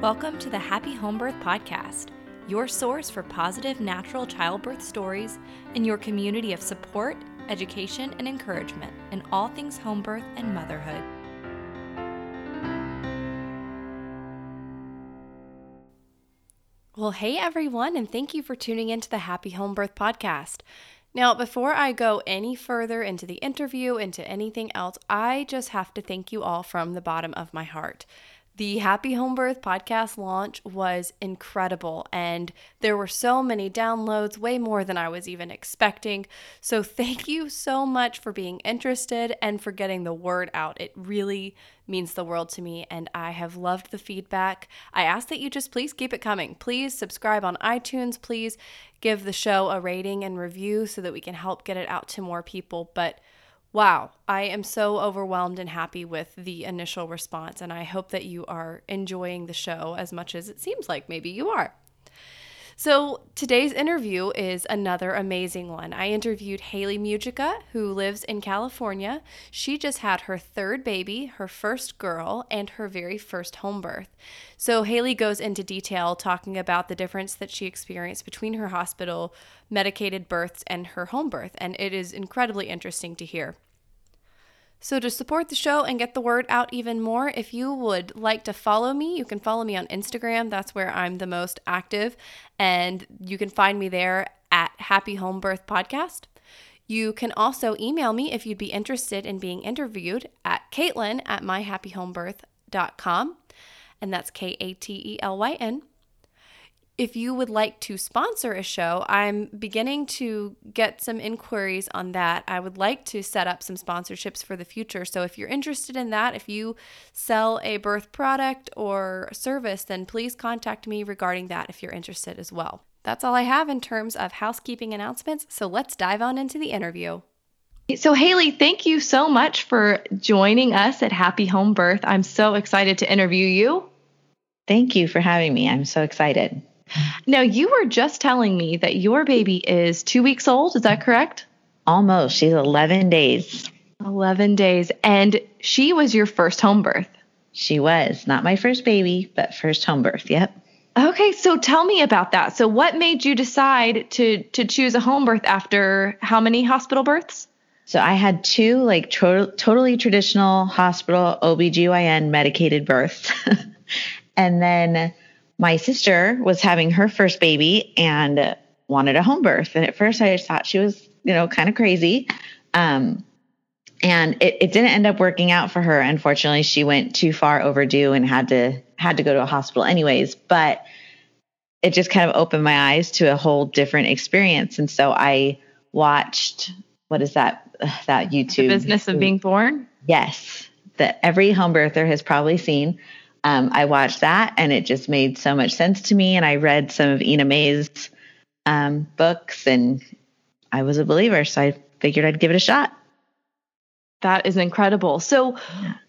Welcome to the Happy Home Birth Podcast, your source for positive natural childbirth stories and your community of support, education, and encouragement in all things home birth and motherhood. Well, hey everyone, and thank you for tuning into the Happy Home Birth Podcast. Now, before I go any further into the interview, into anything else, I just have to thank you all from the bottom of my heart. The Happy Home Birth podcast launch was incredible, and there were so many downloads, way more than I was even expecting. So, thank you so much for being interested and for getting the word out. It really means the world to me, and I have loved the feedback. I ask that you just please keep it coming. Please subscribe on iTunes. Please give the show a rating and review so that we can help get it out to more people. But Wow, I am so overwhelmed and happy with the initial response, and I hope that you are enjoying the show as much as it seems like maybe you are. So, today's interview is another amazing one. I interviewed Haley Mujica, who lives in California. She just had her third baby, her first girl, and her very first home birth. So, Haley goes into detail talking about the difference that she experienced between her hospital medicated births and her home birth, and it is incredibly interesting to hear. So, to support the show and get the word out even more, if you would like to follow me, you can follow me on Instagram. That's where I'm the most active. And you can find me there at Happy Home Birth Podcast. You can also email me if you'd be interested in being interviewed at Katelyn at myhappyhomebirth.com. And that's K A T E L Y N if you would like to sponsor a show, I'm beginning to get some inquiries on that. I would like to set up some sponsorships for the future. So if you're interested in that, if you sell a birth product or service, then please contact me regarding that if you're interested as well. That's all I have in terms of housekeeping announcements. So let's dive on into the interview. So, Haley, thank you so much for joining us at Happy Home Birth. I'm so excited to interview you. Thank you for having me. I'm so excited. Now, you were just telling me that your baby is two weeks old. Is that correct? Almost. She's 11 days. 11 days. And she was your first home birth. She was. Not my first baby, but first home birth. Yep. Okay, so tell me about that. So what made you decide to to choose a home birth after how many hospital births? So I had two like to- totally traditional hospital OBGYN medicated births. and then my sister was having her first baby and wanted a home birth. And at first I just thought she was, you know, kind of crazy. Um, and it, it didn't end up working out for her. Unfortunately, she went too far overdue and had to had to go to a hospital anyways. But it just kind of opened my eyes to a whole different experience. And so I watched what is that that YouTube the business of being born? Yes. That every home birther has probably seen um, I watched that and it just made so much sense to me. And I read some of Ina May's um, books and I was a believer. So I figured I'd give it a shot. That is incredible. So,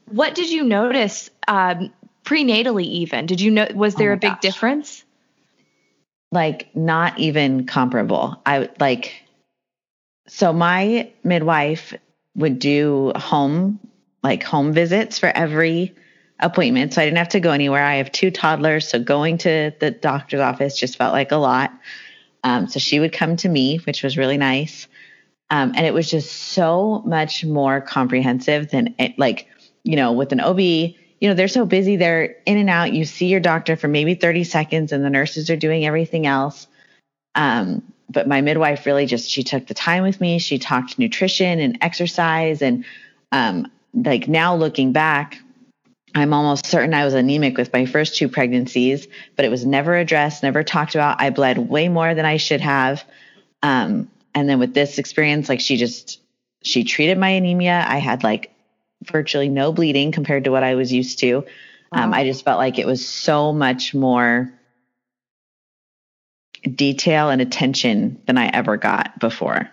what did you notice um, prenatally? Even did you know? Was there oh a big gosh. difference? Like not even comparable. I like. So my midwife would do home like home visits for every appointment. So I didn't have to go anywhere. I have two toddlers. So going to the doctor's office just felt like a lot. Um, so she would come to me, which was really nice. Um, and it was just so much more comprehensive than it, like, you know, with an OB, you know, they're so busy. They're in and out. You see your doctor for maybe 30 seconds and the nurses are doing everything else. Um, but my midwife really just, she took the time with me. She talked nutrition and exercise. And, um, like now looking back, I'm almost certain I was anemic with my first two pregnancies, but it was never addressed, never talked about. I bled way more than I should have. Um, and then with this experience, like she just, she treated my anemia. I had like virtually no bleeding compared to what I was used to. Um, I just felt like it was so much more detail and attention than I ever got before.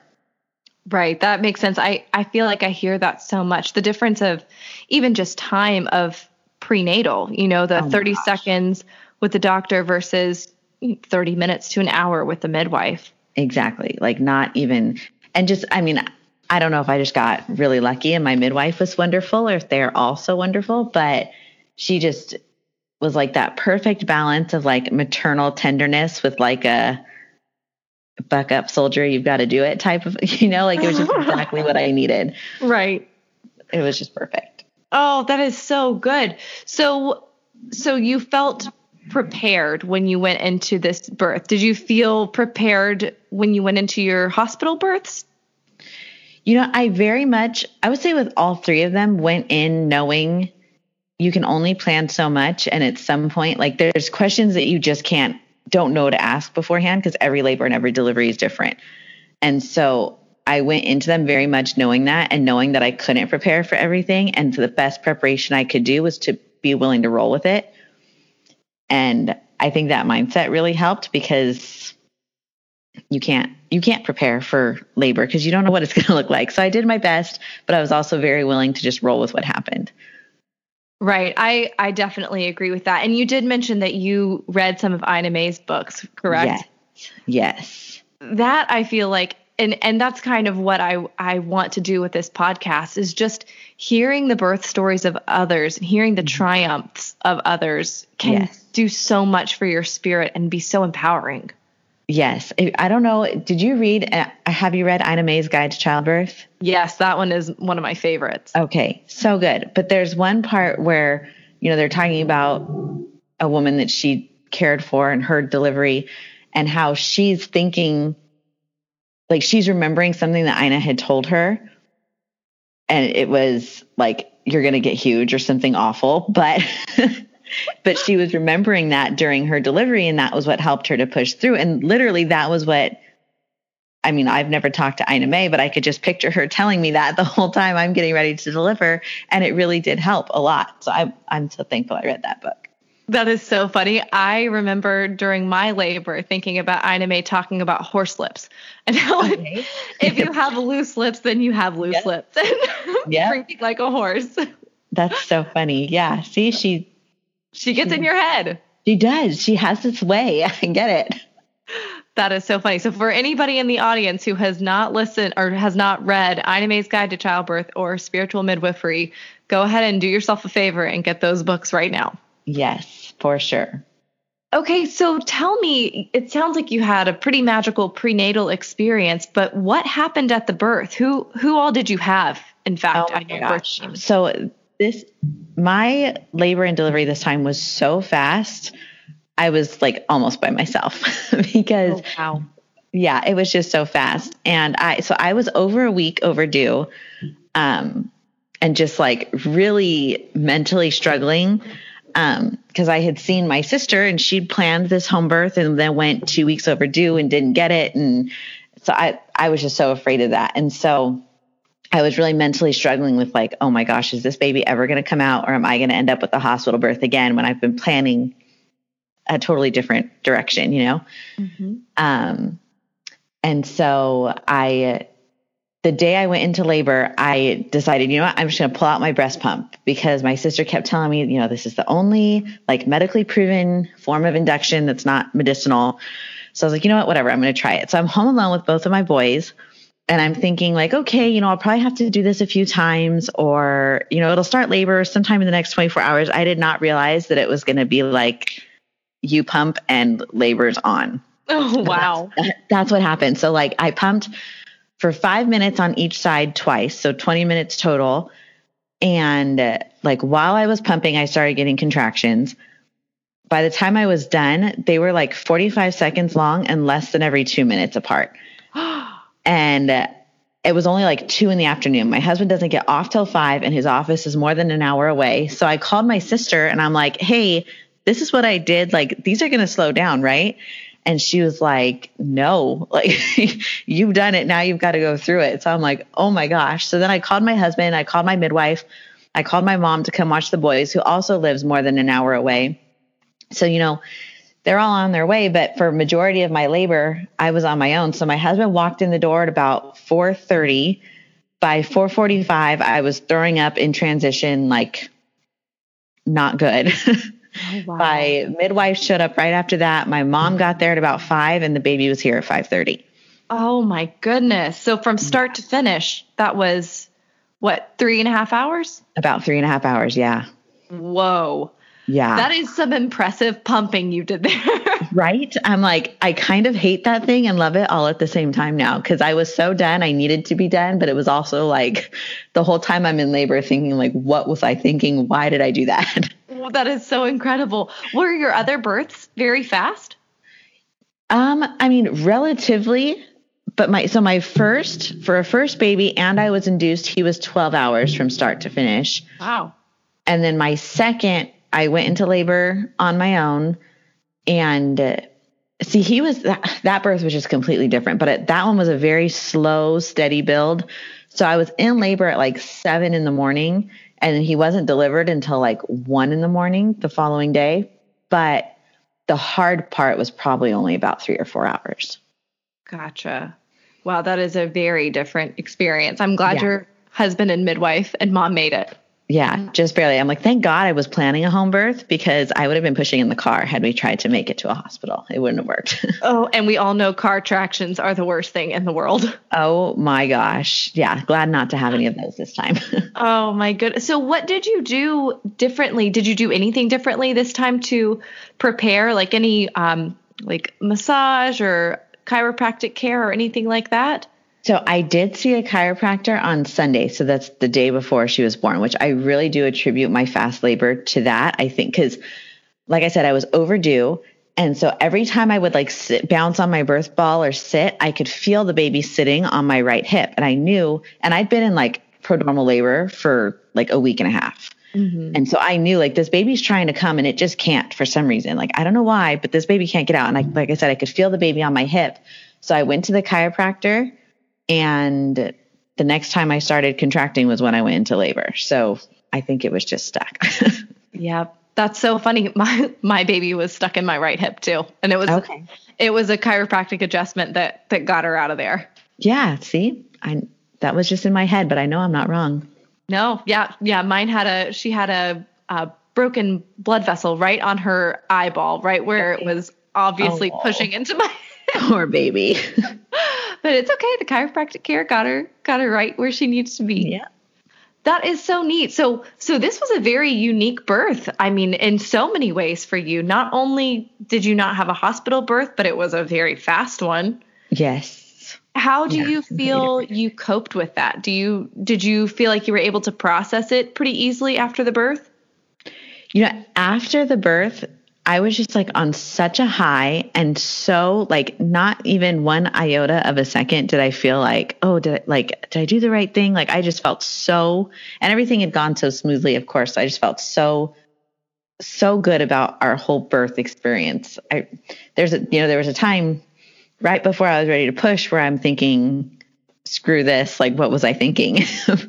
Right. That makes sense. I, I feel like I hear that so much. The difference of even just time of prenatal, you know, the oh 30 gosh. seconds with the doctor versus 30 minutes to an hour with the midwife. Exactly. Like not even, and just, I mean, I don't know if I just got really lucky and my midwife was wonderful or if they're also wonderful, but she just, was like that perfect balance of like maternal tenderness with like a buck up soldier, you've got to do it type of, you know, like it was just exactly what I needed. Right. It was just perfect. Oh, that is so good. So, so you felt prepared when you went into this birth? Did you feel prepared when you went into your hospital births? You know, I very much, I would say with all three of them, went in knowing you can only plan so much. And at some point, like there's questions that you just can't, don't know to ask beforehand because every labor and every delivery is different. And so I went into them very much knowing that and knowing that I couldn't prepare for everything. And so the best preparation I could do was to be willing to roll with it. And I think that mindset really helped because you can't you can't prepare for labor because you don't know what it's going to look like. So I did my best, but I was also very willing to just roll with what happened. Right. I I definitely agree with that. And you did mention that you read some of Ina May's books, correct? Yes. Yes. That I feel like and and that's kind of what I I want to do with this podcast is just hearing the birth stories of others and hearing the mm-hmm. triumphs of others can yes. do so much for your spirit and be so empowering. Yes. I don't know. Did you read, uh, have you read Ina May's Guide to Childbirth? Yes, that one is one of my favorites. Okay. So good. But there's one part where, you know, they're talking about a woman that she cared for and her delivery and how she's thinking, like she's remembering something that Ina had told her. And it was like, you're going to get huge or something awful. But but she was remembering that during her delivery and that was what helped her to push through and literally that was what I mean, I've never talked to Ina May, but I could just picture her telling me that the whole time I'm getting ready to deliver. And it really did help a lot. So I'm, I'm so thankful I read that book. That is so funny. I remember during my labor thinking about Ina May talking about horse lips and how okay. if you have loose lips, then you have loose yep. lips. yeah. Drinking like a horse. That's so funny. Yeah. See, she she gets in your head. She does. She has this way. I get it. That is so funny. So, for anybody in the audience who has not listened or has not read Ina May's Guide to Childbirth or Spiritual Midwifery, go ahead and do yourself a favor and get those books right now. Yes, for sure. Okay, so tell me, it sounds like you had a pretty magical prenatal experience, but what happened at the birth? Who who all did you have? In fact, oh my gosh. So this my labor and delivery this time was so fast. I was like almost by myself because oh, wow. yeah, it was just so fast. And I so I was over a week overdue. Um and just like really mentally struggling um because I had seen my sister and she'd planned this home birth and then went 2 weeks overdue and didn't get it and so I I was just so afraid of that. And so I was really mentally struggling with like, oh my gosh, is this baby ever going to come out or am I going to end up with a hospital birth again when I've been planning a totally different direction, you know? Mm-hmm. Um, and so I, the day I went into labor, I decided, you know what, I'm just going to pull out my breast pump because my sister kept telling me, you know, this is the only like medically proven form of induction that's not medicinal. So I was like, you know what, whatever, I'm going to try it. So I'm home alone with both of my boys and I'm thinking like, okay, you know, I'll probably have to do this a few times or, you know, it'll start labor sometime in the next 24 hours. I did not realize that it was going to be like you pump and labor's on. Oh, wow. That's, that's, what happened. So like I pumped for five minutes on each side twice. So 20 minutes total. And uh, like while I was pumping, I started getting contractions. By the time I was done, they were like 45 seconds long and less than every two minutes apart. And uh, it was only like two in the afternoon. My husband doesn't get off till five, and his office is more than an hour away. So I called my sister and I'm like, hey, this is what I did. Like, these are going to slow down, right? And she was like, no, like you've done it. Now you've got to go through it. So I'm like, oh my gosh. So then I called my husband, I called my midwife, I called my mom to come watch the boys, who also lives more than an hour away. So, you know, they're all on their way but for majority of my labor i was on my own. So my husband walked in the door at about 4.30 by 4.45 i was throwing up in transition like not good. Oh, wow. my midwife showed up right after that. My mom got there at about 5 and the baby was here at 5.30 oh my goodness. So from mm. start to finish that was what three and a half hours? About three and a half hours yeah. Whoa Yeah. That is some impressive pumping you did there. right? I'm like, I kind of hate that thing and love it all at the same time now because I was so done. I needed to be done, but it was also like the whole time I'm in labor thinking, like, what was I thinking? Why did I do that? Well, that is so incredible. Were your other births very fast? Um, I mean, relatively, but my so my first for a first baby and I was induced, he was 12 hours from start to finish. Wow. And then my second, I went into labor on my own and uh, see he was that, that birth was just completely different, but it, that one was a very slow, steady build. So I was in labor at like 7 in the morning and he wasn't delivered until like 1 in the morning the following day, but the hard part was probably only about 3 or 4 hours. Gotcha. Wow, that is a very different experience. I'm glad yeah. your husband and midwife and mom made it. Yeah, just barely. I'm like, thank God I was planning a home birth because I would have been pushing in the car had we tried to make it to a hospital. It wouldn't have worked. oh, and we all know car tractions are the worst thing in the world. Oh my gosh. Yeah, glad not to have any of those this time. oh my goodness. So, what did you do differently? Did you do anything differently this time to prepare, like any um, like massage or chiropractic care or anything like that? So I did see a chiropractor on Sunday. So that's the day before she was born, which I really do attribute my fast labor to that. I think because, like I said, I was overdue. And so every time I would like sit, bounce on my birth ball or sit, I could feel the baby sitting on my right hip. And I knew, and I'd been in like prodromal labor for like a week and a half. Mm-hmm. And so I knew like this baby's trying to come and it just can't for some reason. Like I don't know why, but this baby can't get out. And I, like I said, I could feel the baby on my hip. So I went to the chiropractor and the next time I started contracting was when I went into labor. So I think it was just stuck. yeah. That's so funny. My my baby was stuck in my right hip too. And it was okay. it was a chiropractic adjustment that that got her out of there. Yeah, see? I that was just in my head, but I know I'm not wrong. No, yeah, yeah. Mine had a she had a, a broken blood vessel right on her eyeball, right where it was obviously oh. pushing into my poor baby. But it's okay. The chiropractic care got her got her right where she needs to be. Yeah. That is so neat. So so this was a very unique birth. I mean, in so many ways for you. Not only did you not have a hospital birth, but it was a very fast one. Yes. How do yeah, you feel you coped with that? Do you did you feel like you were able to process it pretty easily after the birth? You know, after the birth, I was just like on such a high and so like not even one iota of a second did I feel like, oh, did I, like did I do the right thing? Like I just felt so and everything had gone so smoothly, of course. I just felt so so good about our whole birth experience. I there's a you know, there was a time right before I was ready to push where I'm thinking screw this, like what was I thinking?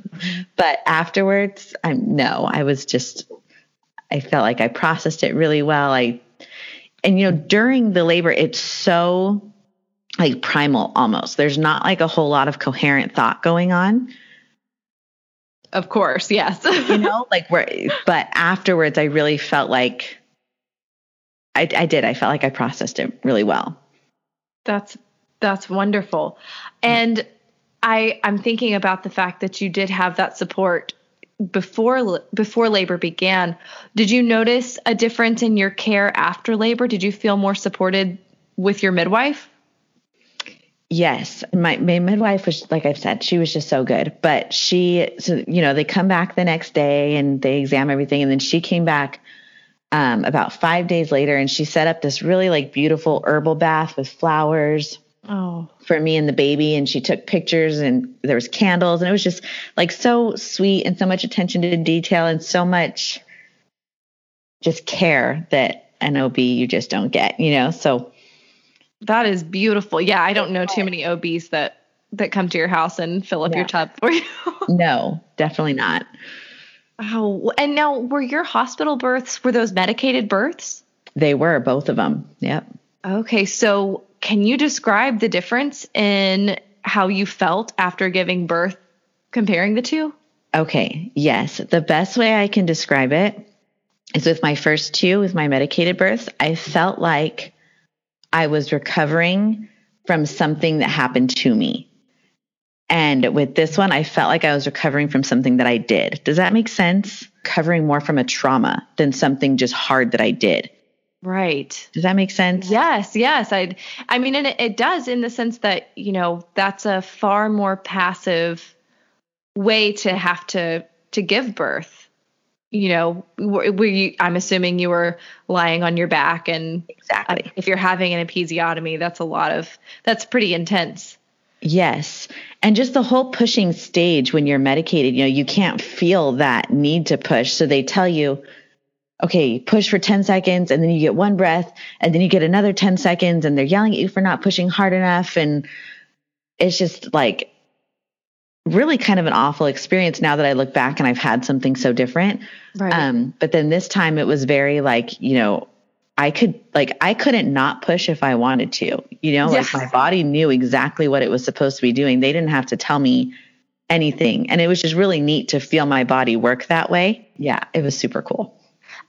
but afterwards, I'm no, I was just I felt like I processed it really well. I, and you know, during the labor, it's so like primal almost. There's not like a whole lot of coherent thought going on. Of course, yes. you know, like where, but afterwards, I really felt like I, I did. I felt like I processed it really well. That's that's wonderful, and I I'm thinking about the fact that you did have that support before before labor began did you notice a difference in your care after labor? Did you feel more supported with your midwife? Yes. My, my midwife was like i've said she was just so good but she so you know they come back the next day and they examine everything and then she came back um, about five days later and she set up this really like beautiful herbal bath with flowers oh. for me and the baby. And she took pictures and there was candles and it was just like so sweet and so much attention to detail and so much just care that an OB you just don't get, you know? So that is beautiful. Yeah. I don't know too many OBs that, that come to your house and fill up yeah. your tub for you. no, definitely not. Oh, and now were your hospital births, were those medicated births? They were, both of them. Yep. Okay. So can you describe the difference in how you felt after giving birth comparing the two? Okay, yes. The best way I can describe it is with my first two, with my medicated births, I felt like I was recovering from something that happened to me. And with this one, I felt like I was recovering from something that I did. Does that make sense? recovering more from a trauma than something just hard that I did. Right. Does that make sense? Yes, yes. I I mean and it, it does in the sense that, you know, that's a far more passive way to have to to give birth. You know, were you, I'm assuming you were lying on your back and exactly. if you're having an episiotomy, that's a lot of that's pretty intense. Yes. And just the whole pushing stage when you're medicated, you know, you can't feel that need to push. So they tell you, okay, push for 10 seconds and then you get one breath and then you get another 10 seconds and they're yelling at you for not pushing hard enough. And it's just like really kind of an awful experience now that I look back and I've had something so different. Right. Um, but then this time it was very like, you know, I could like I couldn't not push if I wanted to. You know, Yes. like my body knew exactly what it was supposed to be doing. They didn't have to tell me anything. And it was just really neat to feel my body work that way. Yeah, it was super cool.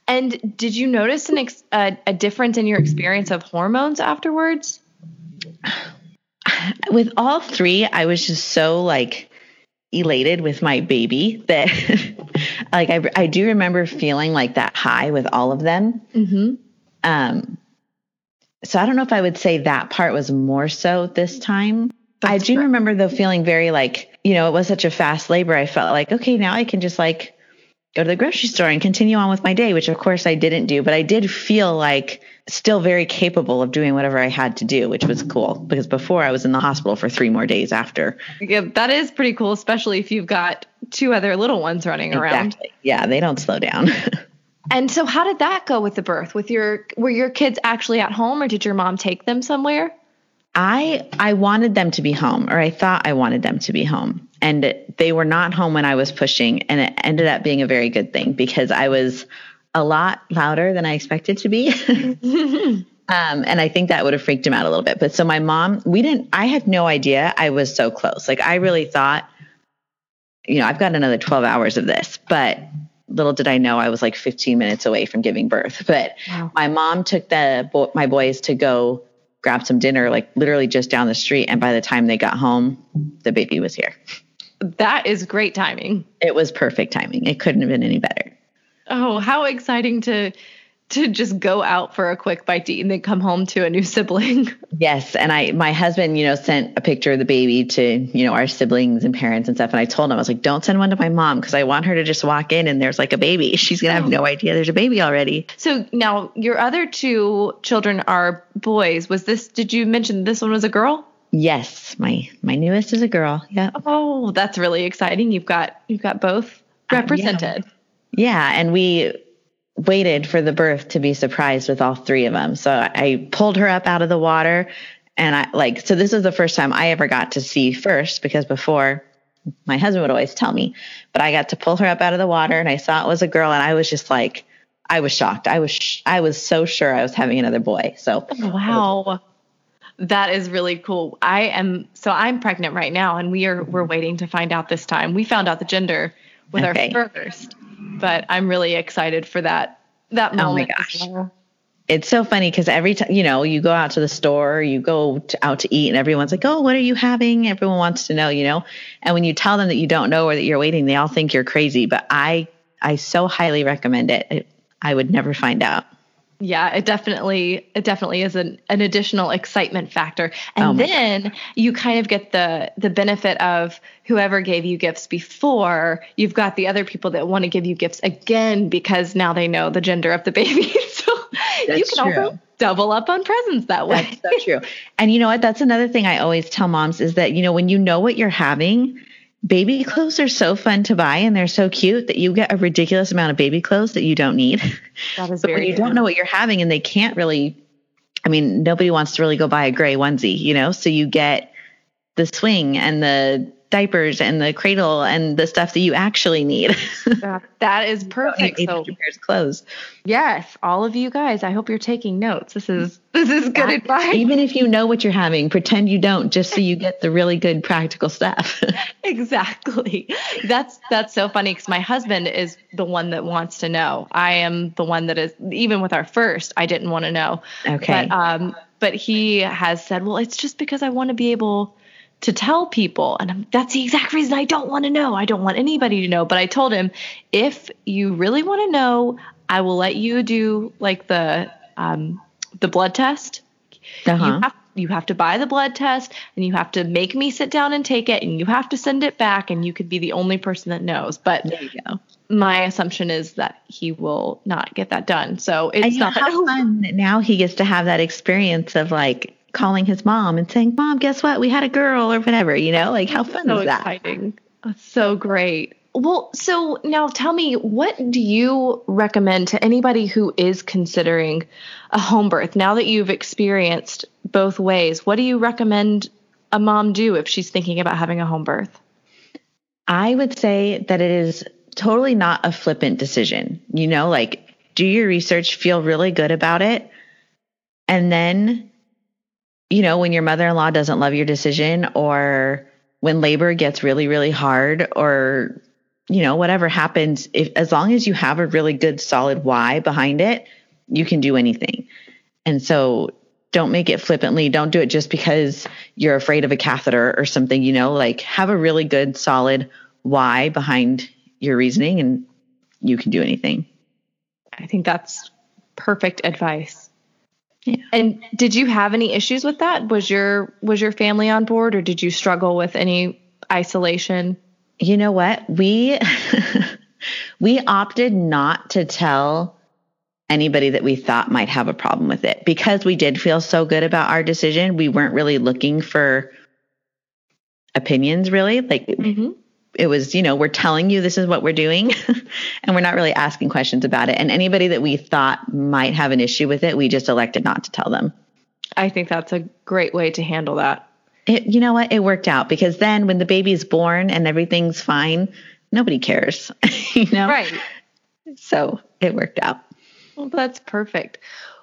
And did you notice an ex- a, a difference in your experience of hormones afterwards? With all three, I was just so like elated with my baby that like I I do remember feeling like that high with all of them. Mm-hmm. Um, so I don't know if I would say that part was more so this time. I do remember though feeling very like, you know, it was such a fast labor. I felt like, okay, now I can just like go to the grocery store and continue on with my day, which of course I didn't do, but I did feel like still very capable of doing whatever I had to do, which was cool because before I was in the hospital for three more days after. Yeah, that is pretty cool, especially if you've got two other little ones running around. Exactly. Yeah, they don't slow down. And so, how did that go with the birth? With your were your kids actually at home, or did your mom take them somewhere? I I wanted them to be home, or I thought I wanted them to be home, and they were not home when I was pushing, and it ended up being a very good thing because I was a lot louder than I expected to be. um, and I think that would have freaked him out a little bit. But so my mom, we didn't. I had no idea I was so close. Like I really thought, you know, I've got another twelve hours of this, but little did I know I was like 15 minutes away from giving birth. But Wow. my mom took the bo- my boys to go grab some dinner, like literally just down the street. And by the time they got home, the baby was here. That is great timing. It was perfect timing. It couldn't have been any better. Oh, how exciting to to just go out for a quick bite to eat and then come home to a new sibling. Yes, and I my husband, you know, sent a picture of the baby to, you know, our siblings and parents and stuff and I told him I was like, "Don't send one to my mom because I want her to just walk in and there's like a baby. She's going to have oh. no idea there's a baby already." So now your other two children are boys. Was this? Did you mention this one was a girl? Yes, my my newest is a girl. Yeah. Oh, that's really exciting. You've got you've got both uh, represented. Yeah, and we waited for the birth to be surprised with all three of them. So I pulled her up out of the water and I like so this is the first time I ever got to see first because before my husband would always tell me, but I got to pull her up out of the water and I saw it was a girl and I was just like I was shocked. I was sh- I was so sure I was having another boy. So oh, Wow. That is really cool. I am so I'm pregnant right now and we are we're waiting to find out this time. We found out the gender with Okay. our first. But I'm really excited for that that Oh my moment. gosh. well. it's so funny because every time you know you go out to the store you go to, out to eat and everyone's like oh what are you having everyone wants to know you know and when you tell them that you don't know or that you're waiting they all think you're crazy but i i so highly recommend it, it i would never find out Yeah, it definitely it definitely is an, an additional excitement factor. And Oh then you kind of get the the benefit of whoever gave you gifts before, you've got the other people that want to give you gifts again because now they know the gender of the baby. so you can true. also double up on presents that way. that's so true and you know what that's another thing i always tell moms is that you know when you know what you're having baby clothes are so fun to buy and they're so cute that you get a ridiculous amount of baby clothes that you don't need That is But when you don't know what you're having and they can't really, I mean, nobody wants to really go buy a gray onesie, you know? So you get the swing and the diapers and the cradle and the stuff that you actually need. That- that is perfect. So pairs of clothes. yes, all of you guys, I hope you're taking notes. This is this is good advice. Even if you know what you're having, pretend you don't just so you get the really good practical stuff. exactly that's that's so funny because my husband is the one that wants to know i am the one that is even with our first i didn't want to know Okay. but um but he has said well it's just because i want to be able to tell people. And I'm, that's the exact reason I don't want to know. I don't want anybody to know. But I told him, if you really want to know, I will let you do like the um, the blood test. Uh-huh. You have you have to buy the blood test and you have to make me sit down and take it and you have to send it back and you could be the only person that knows. But there you go. My assumption is that he will not get that done. So it's not how fun now he gets to have that experience of like calling his mom and saying, "Mom, guess what? We had a girl or whatever." You know, like how fun so is that? Exciting. That's so great. Well, so now tell me, what do you recommend to anybody who is considering a home birth? Now that you've experienced both ways, what do you recommend a mom do if she's thinking about having a home birth? I would say that it is totally not a flippant decision. You know, like do your research, feel really good about it, and then you know, when your mother in law doesn't love your decision or when labor gets really, really hard or, you know, whatever happens, if, as long as you have a really good solid why behind it, you can do anything. And so don't make it flippantly. Don't do it just because you're afraid of a catheter or something, you know, like have a really good solid why behind your reasoning and you can do anything. I think that's perfect advice. Yeah. And did you have any issues with that? Was your was your family on board or did you struggle with any isolation? You know what? We we opted not to tell anybody that we thought might have a problem with it because we did feel so good about our decision. We weren't really looking for opinions really. Like mm-hmm it was, you know, we're telling you this is what we're doing and we're not really asking questions about it. And anybody that we thought might have an issue with it, we just elected not to tell them. I think that's a great way to handle that. It, you know what? It worked out because then when the baby's born and everything's fine, nobody cares, you know? Right. So it worked out. Well, that's perfect.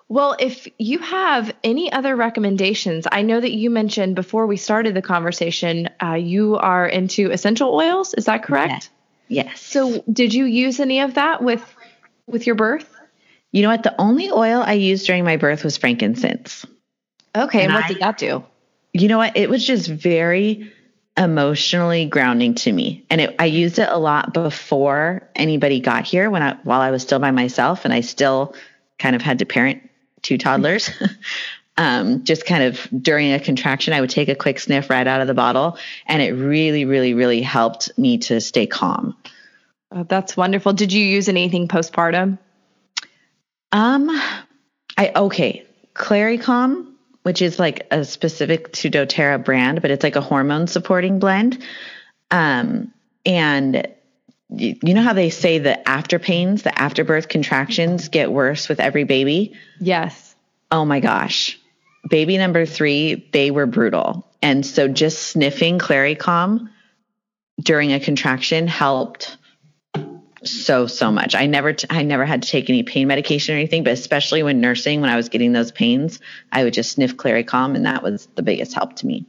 Well, if you have any other recommendations, I know that you mentioned before we started the conversation, uh, you are into essential oils. Is that correct? Yes. yes. So, did you use any of that with with your birth? You know what? The only oil I used during my birth was frankincense. Okay, and, and what I, did that do? You know what? It was just very emotionally grounding to me, and it, I used it a lot before anybody got here when I while I was still by myself, and I still kind of had to parent two toddlers. um, just kind of during a contraction, I would take a quick sniff right out of the bottle, and it really, really, really helped me to stay calm. Oh, that's wonderful. Did you use anything postpartum? Um, I okay, ClaryCalm, which is like a specific to DoTerra brand, but it's like a hormone supporting blend. Um, and you know how they say the after pains, the afterbirth contractions get worse with every baby? Yes. Oh my gosh. Baby number three, they were brutal. And so just sniffing ClaryCalm during a contraction helped so so much. I never t- I never had to take any pain medication or anything, but especially when nursing when I was getting those pains, I would just sniff ClaryCalm and that was the biggest help to me.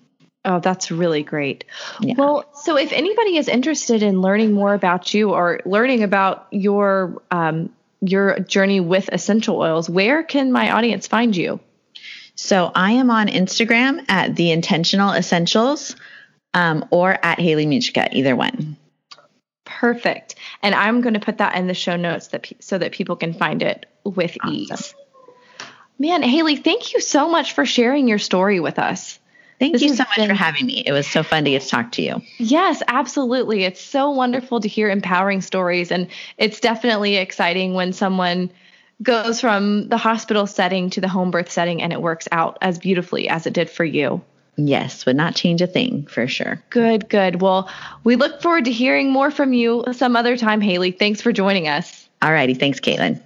Oh, that's really great. Yeah. Well, so if anybody is interested in learning more about you or learning about your um, your journey with essential oils, where can my audience find you? So I am on Instagram at the Intentional Essentials um, or at Haley Michka, either one. Perfect. And I'm going to put that in the show notes that pe- so that people can find it with awesome. ease. Man, Haley, thank you so much for sharing your story with us. Thank this you so much been, for having me. It was so fun to get to talk to you. Yes, absolutely. It's so wonderful to hear empowering stories. And it's definitely exciting when someone goes from the hospital setting to the home birth setting and it works out as beautifully as it did for you. Yes, would not change a thing for sure. Good, good. Well, we look forward to hearing more from you some other time, Haley. Thanks for joining us. All righty. Thanks, Katelyn.